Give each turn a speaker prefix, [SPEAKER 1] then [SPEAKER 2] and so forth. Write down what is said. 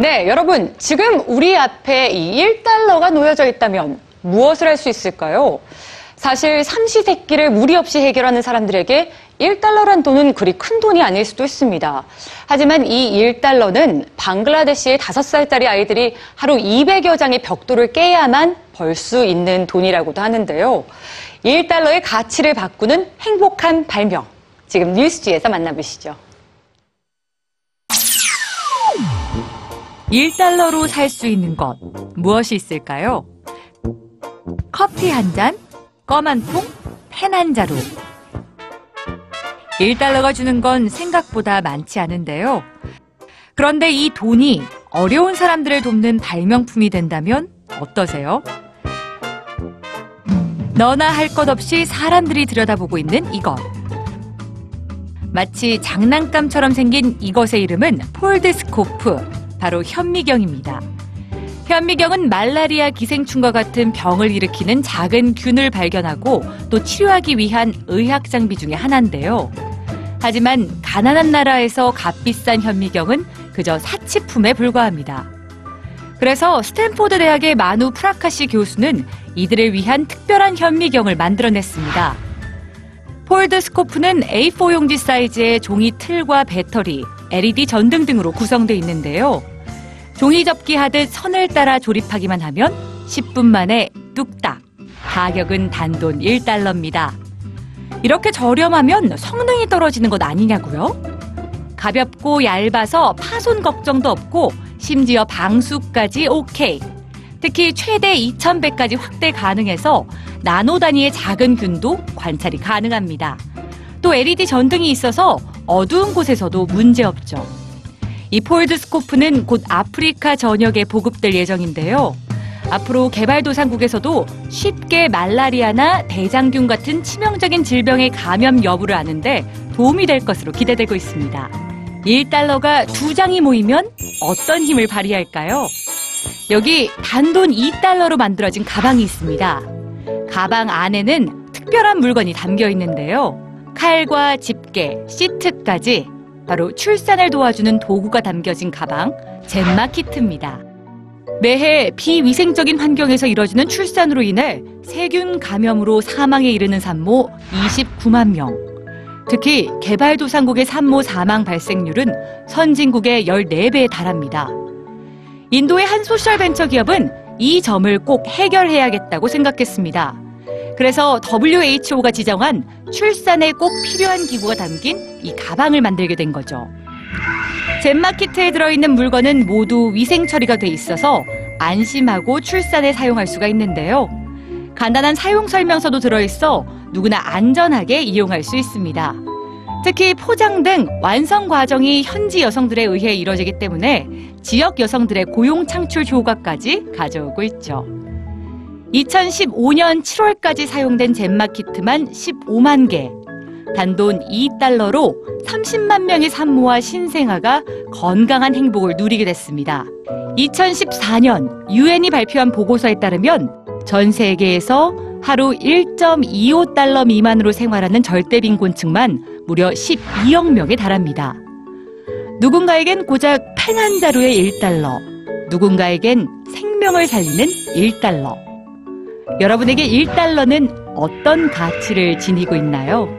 [SPEAKER 1] 네, 여러분, 지금 우리 앞에 이 1달러가 놓여져 있다면 무엇을 할 수 있을까요? 사실 삼시세끼를 무리 없이 해결하는 사람들에게 1달러란 돈은 그리 큰 돈이 아닐 수도 있습니다. 하지만 이 1달러는 방글라데시의 5살짜리 아이들이 하루 200여 장의 벽돌을 깨야만 벌 수 있는 돈이라고도 하는데요. 1달러의 가치를 바꾸는 행복한 발명. 지금 뉴스지에서 만나보시죠.
[SPEAKER 2] 1달러로 살 수 있는 것 무엇이 있을까요? 커피 한 잔, 껌 한 통, 펜 한 자루. 1달러가 주는 건 생각보다 많지 않은데요. 그런데 이 돈이 어려운 사람들을 돕는 발명품이 된다면 어떠세요? 너나 할 것 없이 사람들이 들여다보고 있는 이것. 마치 장난감처럼 생긴 이것의 이름은 폴드스코프. 바로 현미경입니다. 현미경은 말라리아 기생충과 같은 병을 일으키는 작은 균을 발견하고 또 치료하기 위한 의학 장비 중의 하나인데요. 하지만 가난한 나라에서 값비싼 현미경은 그저 사치품에 불과합니다. 그래서 스탠포드 대학의 마누 프라카시 교수는 이들을 위한 특별한 현미경을 만들어냈습니다. 폴드 스코프는 A4 용지 사이즈의 종이 틀과 배터리, LED 전등 등으로 구성되어 있는데요. 종이 접기 하듯 선을 따라 조립하기만 하면 10분 만에 뚝딱. 가격은 단돈 1달러입니다. 이렇게 저렴하면 성능이 떨어지는 것 아니냐고요? 가볍고 얇아서 파손 걱정도 없고 심지어 방수까지 오케이. 특히 최대 2100배까지 확대 가능해서 나노 단위의 작은 균도 관찰이 가능합니다. 또 LED 전등이 있어서 어두운 곳에서도 문제없죠. 이 폴드스코프는 곧 아프리카 전역에 보급될 예정인데요. 앞으로 개발도상국에서도 쉽게 말라리아나 대장균 같은 치명적인 질병의 감염 여부를 아는데 도움이 될 것으로 기대되고 있습니다. 1달러가 두 장이 모이면 어떤 힘을 발휘할까요? 여기 단돈 2달러로 만들어진 가방이 있습니다. 가방 안에는 특별한 물건이 담겨 있는데요. 칼과 집 게, 시트까지 바로 출산을 도와주는 도구가 담겨진 가방, 젠마 키트입니다. 매해 비위생적인 환경에서 이뤄지는 출산으로 인해 세균 감염으로 사망에 이르는 산모 29만 명. 특히 개발도상국의 산모 사망 발생률은 선진국의 14배에 달합니다. 인도의 한 소셜 벤처 기업은 이 점을 꼭 해결해야겠다고 생각했습니다. 그래서 WHO가 지정한 출산에 꼭 필요한 기구가 담긴 이 가방을 만들게 된 거죠. 젠마키트에 들어있는 물건은 모두 위생 처리가 돼 있어서 안심하고 출산에 사용할 수가 있는데요. 간단한 사용 설명서도 들어있어 누구나 안전하게 이용할 수 있습니다. 특히 포장 등 완성 과정이 현지 여성들에 의해 이뤄지기 때문에 지역 여성들의 고용 창출 효과까지 가져오고 있죠. 2015년 7월까지 사용된 젠마 키트만 15만 개. 단돈 2달러로 30만 명의 산모와 신생아가 건강한 행복을 누리게 됐습니다. 2014년 유엔이 발표한 보고서에 따르면 전 세계에서 하루 1.25달러 미만으로 생활하는 절대빈곤층만 무려 12억 명에 달합니다. 누군가에겐 고작 펜 한 자루의 1달러, 누군가에겐 생명을 살리는 1달러. 여러분에게 1달러는 어떤 가치를 지니고 있나요?